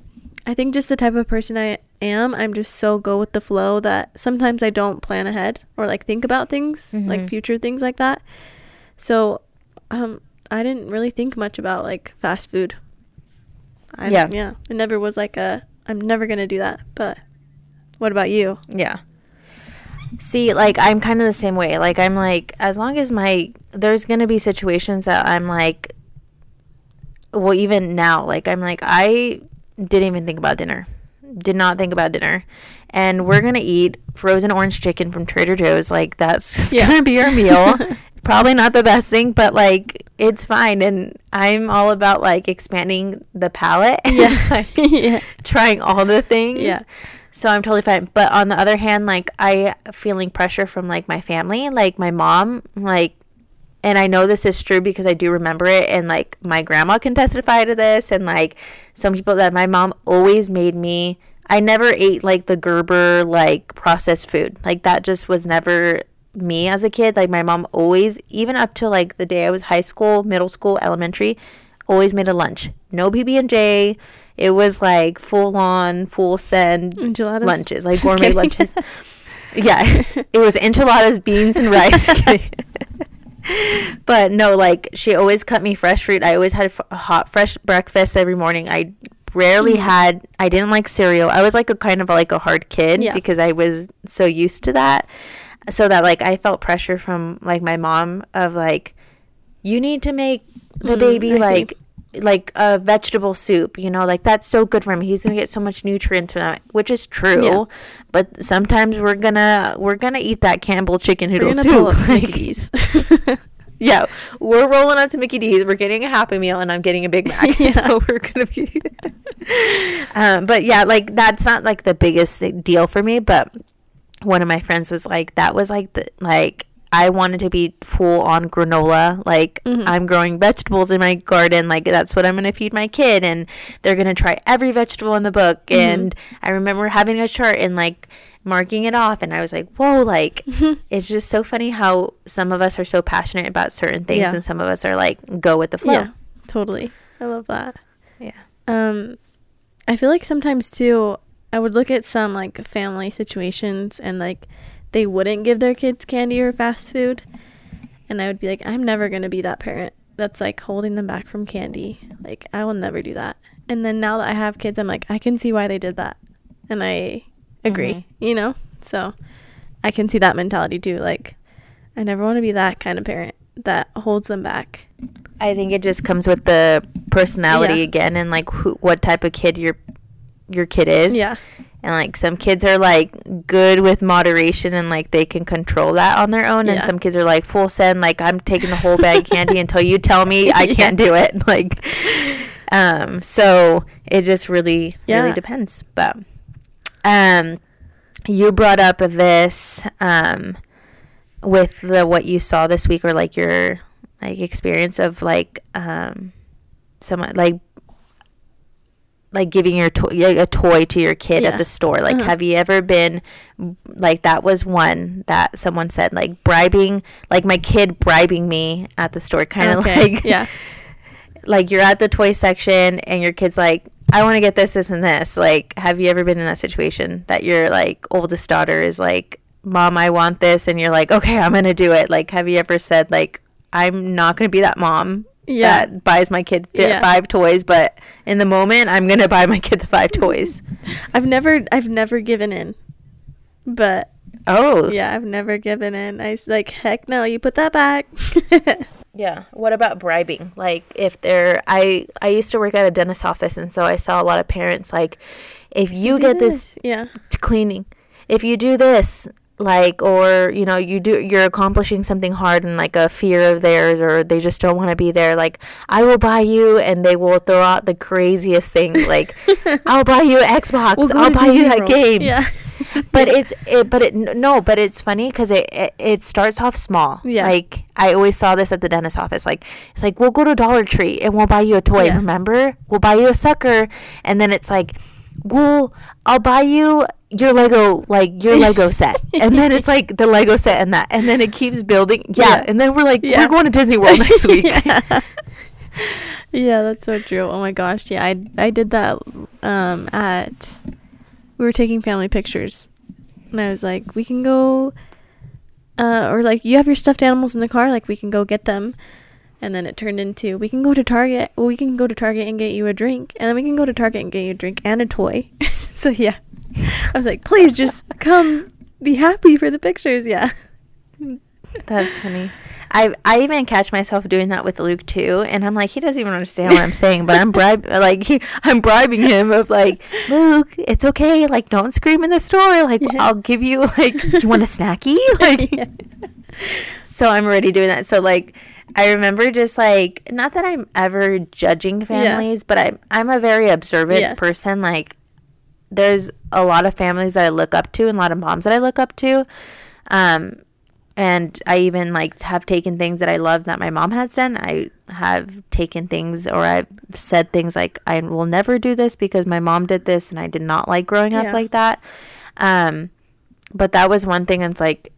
Speaker 1: I think just the type of person I am, I'm just so go with the flow that sometimes I don't plan ahead or like think about things like
Speaker 2: Mhm.
Speaker 1: future things like that. So, um, I didn't really think much about like fast food. I,
Speaker 2: Yeah.
Speaker 1: yeah. It never was like a. I'm never gonna do that. But what about you?
Speaker 2: Yeah. See, like I'm kind of the same way. Like I'm like as long as my there's going to be situations that I'm like well even now like I'm like I didn't even think about dinner. Did not think about dinner. And we're going to eat frozen orange chicken from Trader Joe's. Like, that's [laughs]
Speaker 1: Yeah.
Speaker 2: going to be our meal. [laughs] Probably not the best thing, but like, it's fine. And I'm all about like expanding the palate. [laughs]
Speaker 1: Yeah.
Speaker 2: like,
Speaker 1: yeah.
Speaker 2: trying all the things.
Speaker 1: Yeah.
Speaker 2: So I'm totally fine. But on the other hand, like I feeling pressure from like my family, like my mom, like and I know this is true because I do remember it and like my grandma can testify to this and like some people that my mom always made me I never ate like the Gerber like processed food. Like that just was never me as a kid. Like my mom always even up to like the day I was high school, middle school, elementary, always made a lunch. No PB and J. It was like full on, full send lunches, like
Speaker 1: Just
Speaker 2: gourmet
Speaker 1: kidding.
Speaker 2: lunches. [laughs] yeah, it was enchiladas, beans, and rice. [laughs] [laughs] but no, like she always cut me fresh fruit. I always had f- a hot, fresh breakfast every morning. I rarely
Speaker 1: Mhm.
Speaker 2: had. I didn't like cereal. I was like a kind of like a hard kid
Speaker 1: Yeah.
Speaker 2: because I was so used to that. So that like I felt pressure from like my mom of like, you need to make the
Speaker 1: Mm,
Speaker 2: baby
Speaker 1: I see.
Speaker 2: Like a vegetable soup you know like that's so good for him. He's gonna get so much nutrients from that which is true.
Speaker 1: Yeah.
Speaker 2: but sometimes we're gonna we're gonna eat that campbell chicken noodle soup.
Speaker 1: up [laughs]
Speaker 2: Like, [laughs] yeah we're rolling up to mickey d's. We're getting a happy meal and i'm getting a big mac. [laughs]
Speaker 1: Yeah.
Speaker 2: so we're gonna be um, but yeah like that's not like the biggest deal for me but one of my friends was like that was like the like I wanted to be full on granola. Like
Speaker 1: Mhm.
Speaker 2: I'm growing vegetables in my garden. Like that's what I'm going to feed my kid and they're going to try every vegetable in the book.
Speaker 1: Mhm.
Speaker 2: And I remember having a chart and like marking it off and I was like, "Whoa, like [laughs] it's just so funny how some of us are so passionate about certain things
Speaker 1: Yeah.
Speaker 2: and some of us are like go with the flow."
Speaker 1: Yeah, totally. I love that.
Speaker 2: Yeah.
Speaker 1: Um, I feel like sometimes too, I would look at some like family situations and like they wouldn't give their kids candy or fast food, and I would be like, I'm never gonna be that parent that's like holding them back from candy. Like I will never do that. And then now that I have kids, I'm like, I can see why they did that, and I agree.
Speaker 2: Mhm.
Speaker 1: You know, so I can see that mentality too. Like, I never want to be that kind of parent that holds them back.
Speaker 2: I think it just comes with the personality
Speaker 1: Yeah.
Speaker 2: again and like who, what type of kid your your kid is.
Speaker 1: Yeah.
Speaker 2: And like some kids are like good with moderation and like they can control that on their own and some kids are like full send like I'm taking the whole bag of candy until you tell me I [laughs]
Speaker 1: Yeah.
Speaker 2: can't do it. [laughs] Like um so it just really really depends. But um you brought up this um with the what you saw this week or like your like experience of like um someone like like giving your toy like a toy to your kid
Speaker 1: Yeah.
Speaker 2: at the store like
Speaker 1: Uh-huh.
Speaker 2: have you ever been like that was one that someone said like bribing like my kid bribing me at the store kind of [laughs]
Speaker 1: Okay,
Speaker 2: like
Speaker 1: yeah.
Speaker 2: like you're at the toy section and your kid's like i want to get this this and this like have you ever been in that situation that your like oldest daughter is like mom i want this and you're like okay i'm gonna do it like have you ever said like i'm not gonna be that mom
Speaker 1: Yeah.
Speaker 2: that buys my kid fi-
Speaker 1: Yeah.
Speaker 2: five toys but in the moment i'm gonna buy my kid the five toys [laughs]
Speaker 1: I've never I've never given in. But
Speaker 2: oh
Speaker 1: yeah, I've never given in. I was like, heck no, you put that back. [laughs]
Speaker 2: Yeah. What about bribing? Like if they're I I used to work at a dentist office and so I saw a lot of parents like if you
Speaker 1: Do
Speaker 2: get this
Speaker 1: Yeah.
Speaker 2: cleaning, if you do this like or you know you do you're accomplishing something hard and like a fear of theirs or they just don't want to be there like I will buy you and they will throw out the craziest things like [laughs] I'll buy you an Xbox,
Speaker 1: We'll
Speaker 2: I'll buy you that game.
Speaker 1: Yeah. [laughs]
Speaker 2: but it's it but it no but it's funny because it, it it starts off small
Speaker 1: Yeah.
Speaker 2: like i always saw this at the dentist office like it's like we'll go to dollar tree and we'll buy you a toy
Speaker 1: Yeah.
Speaker 2: remember we'll buy you a sucker and then it's like well i'll buy you your lego like your [laughs] lego set and then it's like the lego set and that and then it keeps building yeah,
Speaker 1: Yeah.
Speaker 2: and then we're like
Speaker 1: Yeah.
Speaker 2: we're going to disney world next [laughs] week
Speaker 1: yeah. Yeah, that's so true. Oh my gosh, yeah, I I did that um at we were taking family pictures. And I was like, we can go uh or like you have your stuffed animals in the car, like we can go get them. And then it turned into we can go to Target. Well, we can go to Target and get you a drink, and then we can go to Target and get you a drink and a toy. [laughs] so yeah, I was like, please just come, be happy for the pictures. Yeah,
Speaker 2: That's funny. I I even catch myself doing that with Luke too, and I'm like, he doesn't even understand what I'm saying, but I'm bribe [laughs] like he, I'm bribing him of like, Luke, it's okay, like don't scream in the store, like
Speaker 1: Yeah.
Speaker 2: I'll give you like, do you want a snacky, [laughs] like. [laughs]
Speaker 1: Yeah.
Speaker 2: So I'm already doing that. So like I remember just like not that I'm ever judging families, but I'm I'm a very observant person. Like there's a lot of families that I look up to and a lot of moms that I look up to. Um and I even like have taken things that I love that my mom has done. I have taken things or I've said things like I will never do this because my mom did this and I did not like growing up
Speaker 1: Yeah.
Speaker 2: like that. Um but that was one thing And it's like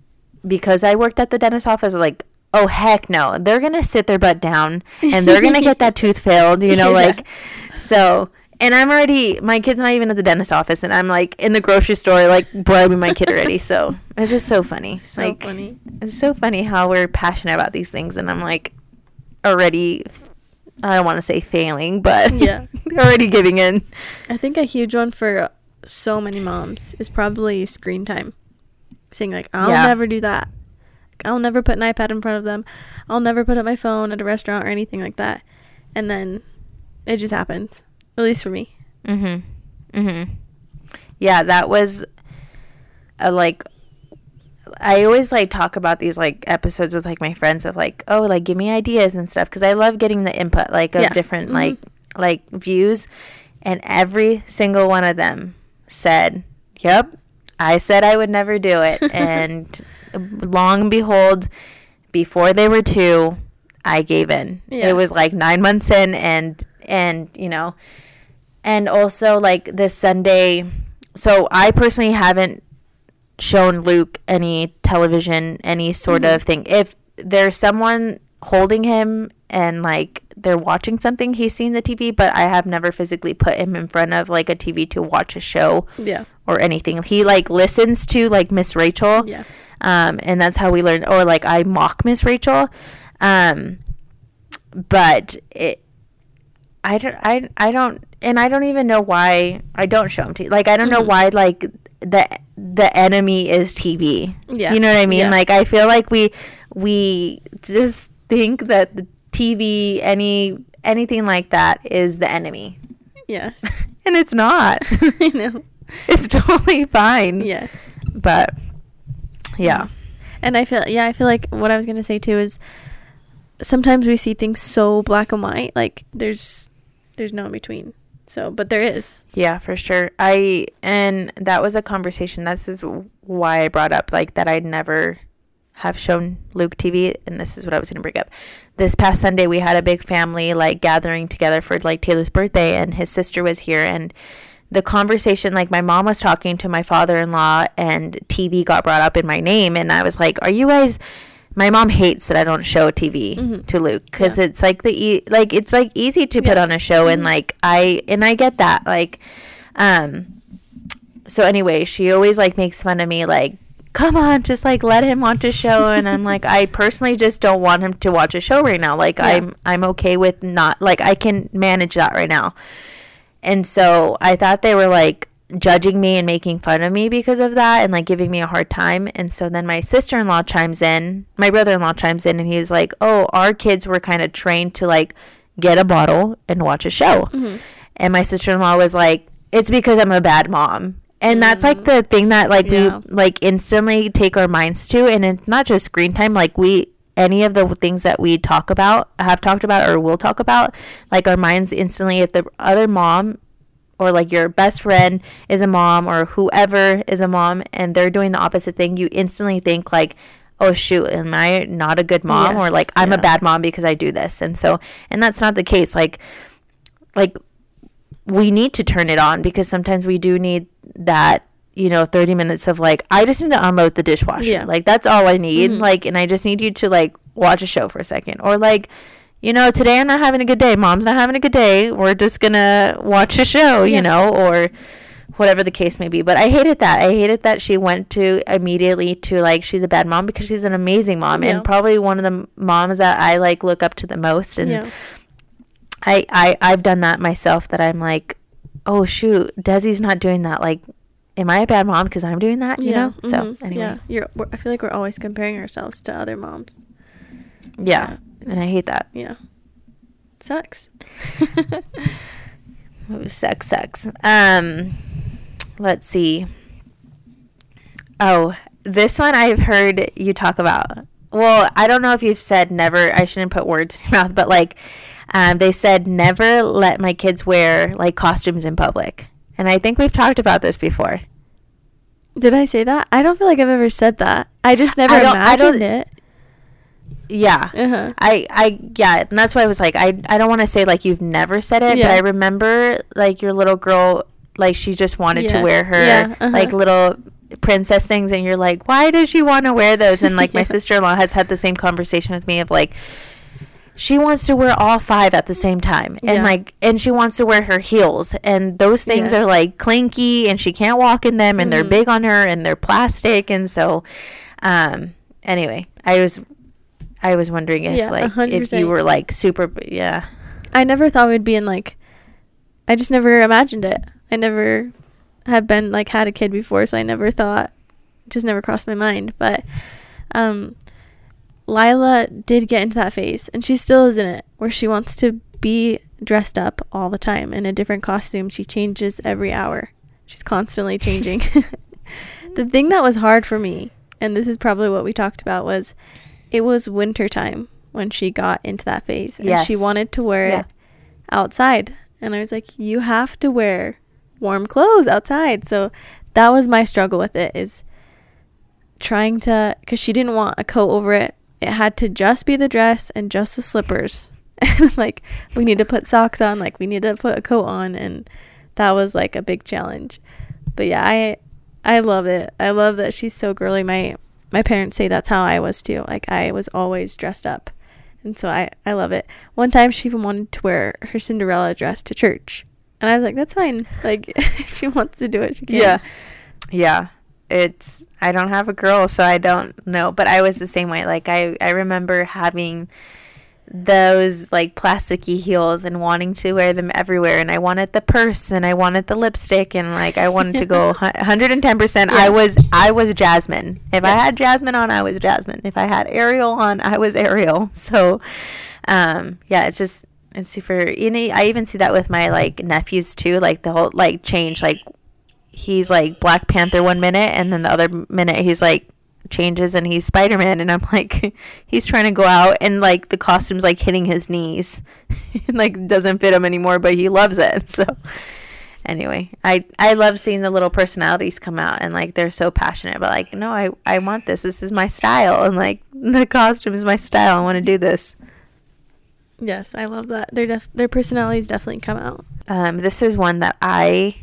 Speaker 2: because I worked at the dentist office like oh heck no they're gonna sit their butt down and they're gonna get that [laughs] tooth filled you know
Speaker 1: Yeah.
Speaker 2: like so and I'm already my kid's not even at the dentist office and I'm like in the grocery store like bribing my kid already so it's just so funny [laughs]
Speaker 1: So
Speaker 2: like
Speaker 1: funny.
Speaker 2: it's so funny how we're passionate about these things and I'm like already I don't want to say failing but
Speaker 1: Yeah. [laughs]
Speaker 2: already giving in
Speaker 1: I think a huge one for so many moms is probably screen time. Saying like, I'll
Speaker 2: Yeah.
Speaker 1: never do that. I'll never put an iPad in front of them. I'll never put up my phone at a restaurant or anything like that. And then it just happens. At least for me.
Speaker 2: Mhm. Mhm. Yeah, that was a like I always like talk about these like episodes with like my friends of like, oh, like give me ideas and stuff because I love getting the input like of
Speaker 1: Yeah.
Speaker 2: different
Speaker 1: Mhm.
Speaker 2: like like views and every single one of them said, "Yep, I said I would never do it." [laughs] and long and behold, before they were 2, I gave in.
Speaker 1: Yeah.
Speaker 2: It was like 9 months in and and you know, and also like this Sunday. So I personally haven't shown Luke any television, any sort
Speaker 1: Mhm.
Speaker 2: of thing. If there's someone holding him and like they're watching something, he's seen the TV, but I have never physically put him in front of like a TV to watch a show
Speaker 1: Yeah.
Speaker 2: or anything. He like listens to like Miss Rachel
Speaker 1: Yeah.
Speaker 2: um, and that's how we learn or like i mock miss rachel um, but it i don't I, I don't and i don't even know why i don't show them to like i don't know
Speaker 1: Mhm.
Speaker 2: why like the the enemy is tv
Speaker 1: Yeah.
Speaker 2: you know what i mean
Speaker 1: Yeah.
Speaker 2: like i feel like we we just think that the tv any anything like that is the enemy
Speaker 1: Yes. [laughs]
Speaker 2: and it's not [laughs]
Speaker 1: I know. [laughs]
Speaker 2: it's totally fine
Speaker 1: Yes.
Speaker 2: but yeah
Speaker 1: And I feel yeah, I feel like what I was gonna say too is sometimes we see things so black and white, like there's there's no in between. So but there is.
Speaker 2: Yeah, for sure. I and that was a conversation. This is why I brought up like that I'd never have shown Luke TV and this is what I was going to bring up. This past Sunday we had a big family like gathering together for like Taylor's birthday and his sister was here and the conversation like my mom was talking to my father-in-law and TV got brought up in my name and I was like, "Are you guys my mom hates that I don't show TV
Speaker 1: Mhm.
Speaker 2: to Luke cuz
Speaker 1: Yeah.
Speaker 2: it's like the e- like it's like easy to put on a show and
Speaker 1: Mhm.
Speaker 2: like I and I get that like um so anyway, she always like makes fun of me like come on, just like let him watch a show and I'm like I personally just don't want him to watch a show right now. Like
Speaker 1: Yeah.
Speaker 2: I'm I'm okay with not like I can manage that right now. And so I thought they were like judging me and making fun of me because of that and like giving me a hard time. And so then my sister in law chimes in, my brother in law chimes in, and he's like, Oh, our kids were kind of trained to like get a bottle and watch a show.
Speaker 1: Mhm.
Speaker 2: And my sister in law was like, It's because I'm a bad mom. And that's like the thing that like
Speaker 1: Yeah.
Speaker 2: we like instantly take our minds to and it's not just screen time, like we any of the things that we talk about, have talked about or will talk about, like our minds instantly if the other mom or like your best friend is a mom or whoever is a mom and they're doing the opposite thing, you instantly think like, oh shoot, am I not a good mom? or like I'm a bad mom because I do this. And so and that's not the case. Like like we need to turn it on because sometimes we do need that you know 30 minutes of like i just need to unload the dishwasher
Speaker 1: Yeah.
Speaker 2: like that's all i need
Speaker 1: Mhm.
Speaker 2: like and i just need you to like watch a show for a second or like you know today i'm not having a good day mom's not having a good day we're just gonna watch a show
Speaker 1: Yeah.
Speaker 2: you know or whatever the case may be but i hated that i hated that she went to immediately to like she's a bad mom because she's an amazing mom
Speaker 1: Yeah.
Speaker 2: and probably one of the moms that i like look up to the most and
Speaker 1: Yeah.
Speaker 2: I, I I've done that myself that I'm like, oh shoot, Desi's not doing that. Like, am I a bad mom because I'm doing that? You know. So
Speaker 1: mhm,
Speaker 2: anyway,
Speaker 1: Yeah. You're I feel like we're always comparing ourselves to other moms.
Speaker 2: Yeah.
Speaker 1: It's-
Speaker 2: And I hate that.
Speaker 1: yeah. Sucks. [laughs]
Speaker 2: Ooh, Sex, sex. Um, let's see. Oh, this one I've heard you talk about. Well, I don't know if you've said never. I shouldn't put words [laughs] in your mouth, but like, um, they said never let my kids wear like costumes in public. And I think we've talked about this before.
Speaker 1: Did I say that? I don't feel like I've ever said that. I just never
Speaker 2: I
Speaker 1: imagined it.
Speaker 2: Yeah.
Speaker 1: Uh-huh.
Speaker 2: I, I, yeah, and that's why I was like, I, I don't want to say like you've never said it,
Speaker 1: Yeah.
Speaker 2: but I remember like your little girl, like she just wanted to wear her
Speaker 1: Yeah, uh-huh.
Speaker 2: like little princess things, and you're like, why does she want to wear those? And like [laughs] my sister in law has had the same conversation with me of like, she wants to wear all five at the same time, and
Speaker 1: Yeah.
Speaker 2: like, and she wants to wear her heels, and those things
Speaker 1: Yes.
Speaker 2: are like clinky, and she can't walk in them, and they're
Speaker 1: Mhm.
Speaker 2: big on her, and they're plastic, and so, um, anyway, I was. I was wondering if
Speaker 1: Yeah,
Speaker 2: like if
Speaker 1: 100%.
Speaker 2: you were like super yeah
Speaker 1: I never thought we'd be in like I just never imagined it. I never have been like had a kid before, so I never thought it just never crossed my mind. But um Lila did get into that phase and she still is in it where she wants to be dressed up all the time in a different costume. She changes every hour. She's constantly changing. [laughs] the thing that was hard for me, and this is probably what we talked about, was it was winter time when she got into that phase and she wanted to wear
Speaker 2: Yeah.
Speaker 1: it outside. And I was like, you have to wear warm clothes outside. So that was my struggle with it is trying to because she didn't want a coat over it. It had to just be the dress and just the slippers. [laughs] And like we need to put socks on, like we need to put a coat on and that was like a big challenge. But yeah, I I love it. I love that she's so girly. My my parents say that's how I was too. Like I was always dressed up. And so I I love it. One time she even wanted to wear her Cinderella dress to church. And I was like, that's fine. Like [laughs] if she wants to do it, she can.
Speaker 2: Yeah. Yeah. It's I don't have a girl so I don't know, but I was the same way. Like I I remember having those like plasticky heels and wanting to wear them everywhere and I wanted the purse and I wanted the lipstick and like I wanted to go [laughs] 110%. I was I was Jasmine. If I had Jasmine on, I was Jasmine. If I had Ariel on, I was Ariel. [laughs] So um yeah, it's just it's super you know I even see that with my like nephews too, like the whole like change like he's like Black Panther one minute and then the other minute he's like changes and he's Spider-Man and I'm like [laughs] he's trying to go out and like the costume's like hitting his knees [laughs] and like doesn't fit him anymore but he loves it [laughs] so anyway I I love seeing the little personalities come out and like they're so passionate but like no I I want this this is my style and like the costume is my style I want to do this
Speaker 1: Yes, I love that. Their def- their personalities definitely come out.
Speaker 2: Um, this is one that I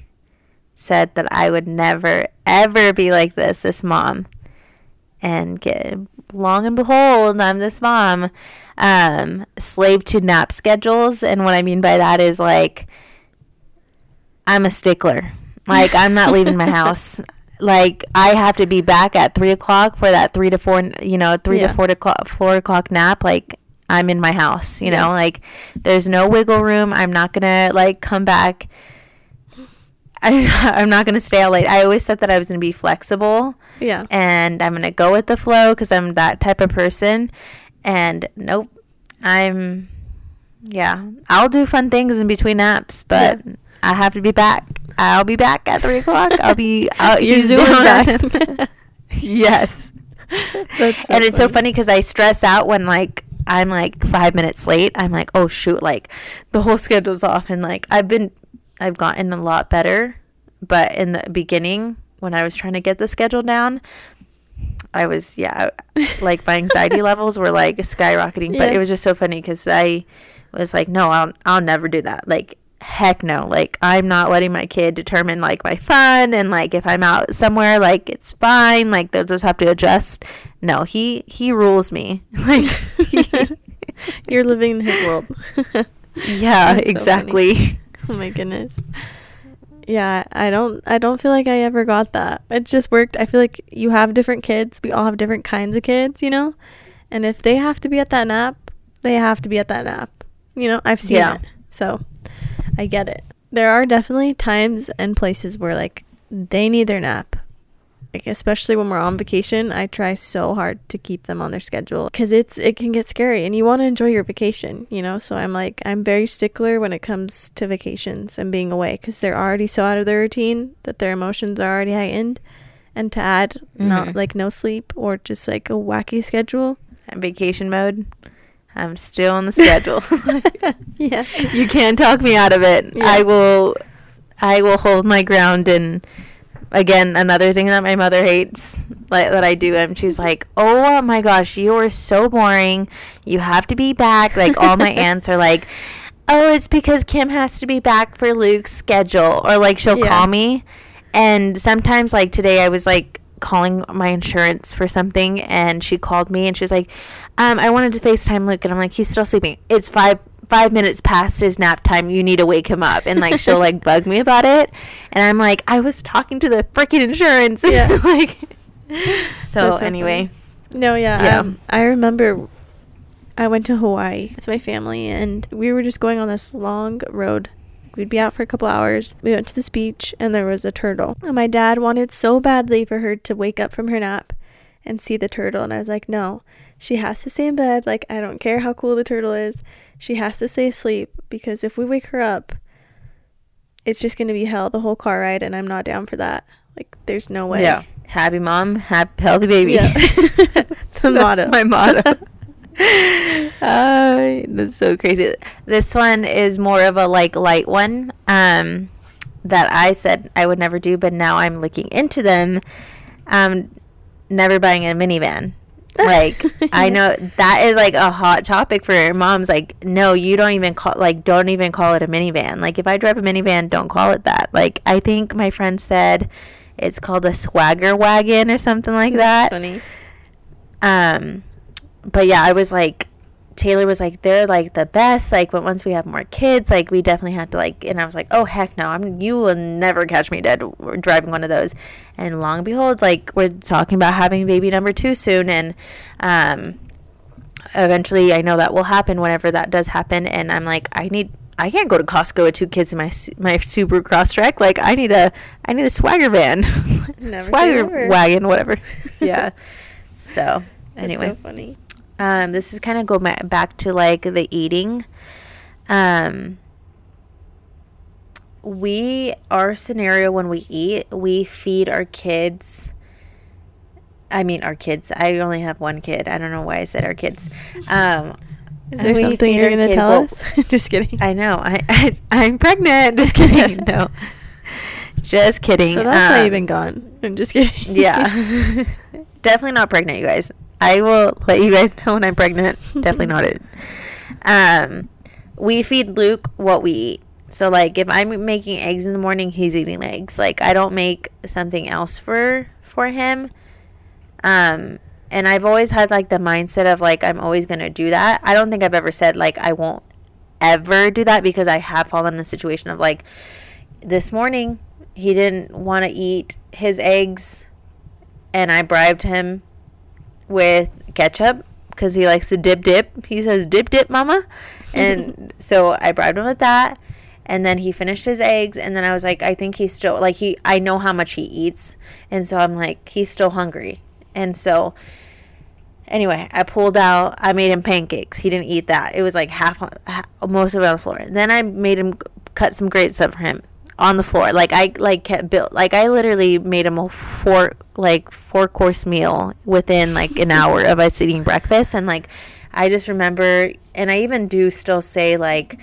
Speaker 2: said that I would never ever be like this. This mom, and get long and behold, I'm this mom. Um, slave to nap schedules, and what I mean by that is like I'm a stickler. Like I'm not leaving my [laughs] house. Like I have to be back at three o'clock for that three to four, you know, three
Speaker 1: Yeah.
Speaker 2: to four o'clock, four o'clock nap. Like I'm in my house, you
Speaker 1: Yeah.
Speaker 2: know, like there's no wiggle room. I'm not gonna like come back. I, [laughs] I'm not gonna stay out late. I always said that I was gonna be flexible
Speaker 1: Yeah.
Speaker 2: and I'm gonna go with the flow because I'm that type of person. And nope, I'm yeah. I'll do fun things in between naps, but
Speaker 1: Yeah.
Speaker 2: I have to be back. I'll be back at three o'clock. I'll be. [laughs] I'll,
Speaker 1: You're zooming [laughs] back.
Speaker 2: yes.
Speaker 1: That's so
Speaker 2: and it's so
Speaker 1: funny.
Speaker 2: funny because I stress out when like I'm like five minutes late. I'm like, oh shoot, like the whole schedule's off, and like I've been, I've gotten a lot better, but in the beginning when I was trying to get the schedule down, I was yeah, [laughs] like my anxiety levels were like skyrocketing. But
Speaker 1: Yeah.
Speaker 2: it was just so funny because I was like, no, I'll I'll never do that. Like heck no like i'm not letting my kid determine like my fun and like if i'm out somewhere like it's fine like they'll just have to adjust no he he rules me [laughs] like [laughs]
Speaker 1: You're living in his world.
Speaker 2: yeah
Speaker 1: That's so
Speaker 2: exactly [laughs]
Speaker 1: oh my goodness. Yeah, I don't I don't feel like I ever got that. It just worked. I feel like you have different kids. We all have different kinds of kids, you know? And if they have to be at that nap, they have to be at that nap. You know, I've seen
Speaker 2: Yeah.
Speaker 1: it. So, I get it. There are definitely times and places where like they need their nap. Like especially when we're on vacation, I try so hard to keep them on their schedule cuz it's it can get scary and you want to enjoy your vacation, you know? So I'm like I'm very stickler when it comes to vacations and being away cuz they're already so out of their routine that their emotions are already heightened and to add mm-hmm. not like no sleep or just like a wacky schedule.
Speaker 2: Vacation mode. I'm still on the schedule. [laughs] [laughs]
Speaker 1: yeah.
Speaker 2: You can't talk me out of it. Yeah. I will I will hold my ground and again another thing that my mother hates like that I do and she's like, "Oh my gosh, you are so boring. You have to be back." Like all my [laughs] aunts are like, "Oh, it's because Kim has to be back for Luke's schedule." Or like she'll yeah. call me and sometimes like today I was like calling my insurance for something and she called me and she's like, um, I wanted to FaceTime Luke and I'm like, he's still sleeping. It's five five minutes past his nap time. You need to wake him up. And like she'll like bug me about it. And I'm like, I was talking to the freaking insurance. Yeah. [laughs] like so anyway.
Speaker 1: No, yeah. yeah. Um, I remember I went to Hawaii with my family and we were just going on this long road We'd be out for a couple hours. We went to this beach and there was a turtle. And my dad wanted so badly for her to wake up from her nap and see the turtle. And I was like, no, she has to stay in bed. Like, I don't care how cool the turtle is. She has to stay asleep because if we wake her up, it's just going to be hell the whole car ride. And I'm not down for that. Like, there's no way.
Speaker 2: Yeah. Happy mom, happy healthy baby.
Speaker 1: Yeah. [laughs] [laughs] the
Speaker 2: That's motto. my motto. [laughs] uh, that's so crazy. This one is more of a like light one um, that I said I would never do, but now I'm looking into them. Um, never buying a minivan. Like [laughs] I know that is like a hot topic for moms. Like, no, you don't even call like don't even call it a minivan. Like if I drive a minivan, don't call it that. Like I think my friend said it's called a swagger wagon or something like
Speaker 1: That's
Speaker 2: that.
Speaker 1: Funny.
Speaker 2: Um but yeah, I was like, Taylor was like, they're like the best. Like, but once we have more kids, like we definitely have to like. And I was like, oh heck no, I'm you will never catch me dead driving one of those. And long and behold, like we're talking about having baby number two soon, and um, eventually I know that will happen whenever that does happen. And I'm like, I need. I can't go to Costco with two kids in my my Subaru Crosstrek. Like I need a I need a swagger van, [laughs] swagger wagon, whatever. [laughs] yeah. So anyway,
Speaker 1: so funny.
Speaker 2: Um, this is kind of go back to like the eating. Um, we our scenario when we eat, we feed our kids. I mean, our kids. I only have one kid. I don't know why I said our kids. Um,
Speaker 1: is there something you're gonna tell well, us? [laughs] Just kidding.
Speaker 2: I know. I, I I'm pregnant. Just [laughs] kidding. no. Just kidding.
Speaker 1: So that's um, you've been gone. I'm just kidding. [laughs]
Speaker 2: yeah. Definitely not pregnant, you guys. I will let you guys know when I'm pregnant. Definitely not it. [laughs] Um, we feed Luke what we eat. So like if I'm making eggs in the morning, he's eating eggs. Like I don't make something else for for him. Um, and I've always had like the mindset of like I'm always gonna do that. I don't think I've ever said like I won't ever do that because I have fallen in a situation of like this morning he didn't want to eat his eggs and I bribed him with ketchup because he likes to dip dip. He says dip dip mama. And [laughs] so I bribed him with that. And then he finished his eggs and then I was like I think he's still like he I know how much he eats and so I'm like he's still hungry. And so anyway, I pulled out I made him pancakes. He didn't eat that. It was like half, half most of it on the floor. Then I made him cut some grapes up for him on the floor. Like I like kept built like I literally made him a four like four course meal within like an hour of us eating breakfast and like I just remember and I even do still say like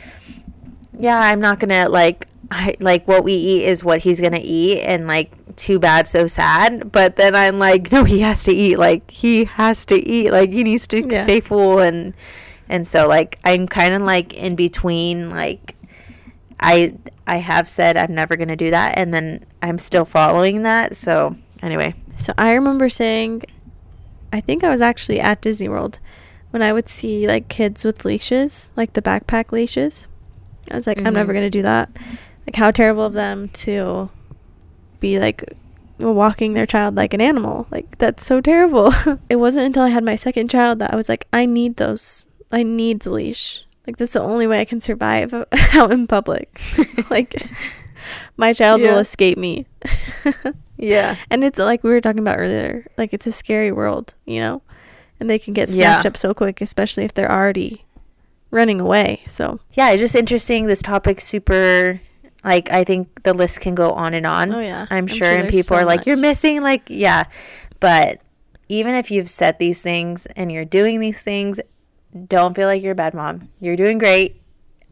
Speaker 2: yeah, I'm not going to like I, like what we eat is what he's gonna eat and like too bad so sad but then i'm like no he has to eat like he has to eat like he needs to yeah. stay full and and so like i'm kind of like in between like i I have said I'm never going to do that, and then I'm still following that. So, anyway.
Speaker 1: So, I remember saying, I think I was actually at Disney World when I would see like kids with leashes, like the backpack leashes. I was like, mm-hmm. I'm never mm-hmm. going to do that. Like, how terrible of them to be like walking their child like an animal. Like, that's so terrible. [laughs] it wasn't until I had my second child that I was like, I need those. I need the leash. Like that's the only way I can survive [laughs] out in public. [laughs] like my child yeah. will escape me. [laughs]
Speaker 2: Yeah.
Speaker 1: And it's like we were talking about earlier, like it's a scary world, you know? And they can get
Speaker 2: Yeah.
Speaker 1: snatched up so quick, especially if they're already running away. So,
Speaker 2: Yeah, it's just interesting. This topic's super like I think the list can go on and on.
Speaker 1: oh yeah.
Speaker 2: I'm, sure, and people
Speaker 1: so
Speaker 2: are like, You're missing like yeah. But even if you've said these things and you're doing these things, don't feel like you're a bad mom. You're doing great.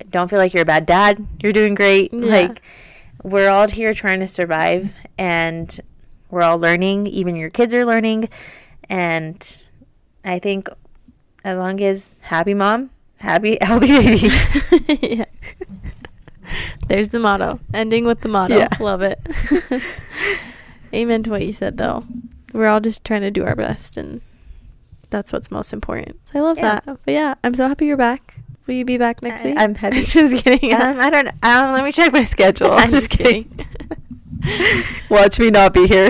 Speaker 2: Don't feel like you're a bad dad. You're doing great.
Speaker 1: Yeah.
Speaker 2: Like we're all here trying to survive and we're all learning. Even your kids are learning. And I think as long as happy mom, happy [laughs] healthy baby. [laughs]
Speaker 1: yeah. There's the motto. Ending with the motto.
Speaker 2: Yeah.
Speaker 1: Love it. [laughs] Amen to what you said though. We're all just trying to do our best and that's what's most important. So I love
Speaker 2: Yeah.
Speaker 1: that. But yeah, I'm so happy you're back. Will you be back next
Speaker 2: I-
Speaker 1: week?
Speaker 2: I'm happy. [laughs]
Speaker 1: just kidding.
Speaker 2: Um, I don't. Um, let me check my schedule. [laughs] I'm, just kidding. [laughs] Watch me not be here.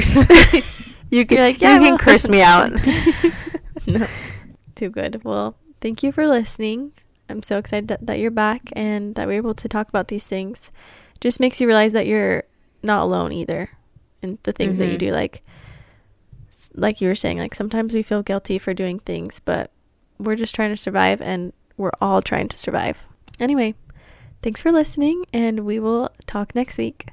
Speaker 2: you can.
Speaker 1: Like,
Speaker 2: you
Speaker 1: "Yeah,
Speaker 2: can curse me out.
Speaker 1: no. Too good. Well, thank you for listening. I'm so excited that, that you're back and that we're able to talk about these things. Just makes you realize that you're not alone either in the things that you
Speaker 2: Mhm.
Speaker 1: do. Like, like you were saying, like sometimes we feel guilty for doing things, but we're just trying to survive and we're all trying to survive. Anyway, thanks for listening and we will talk next week.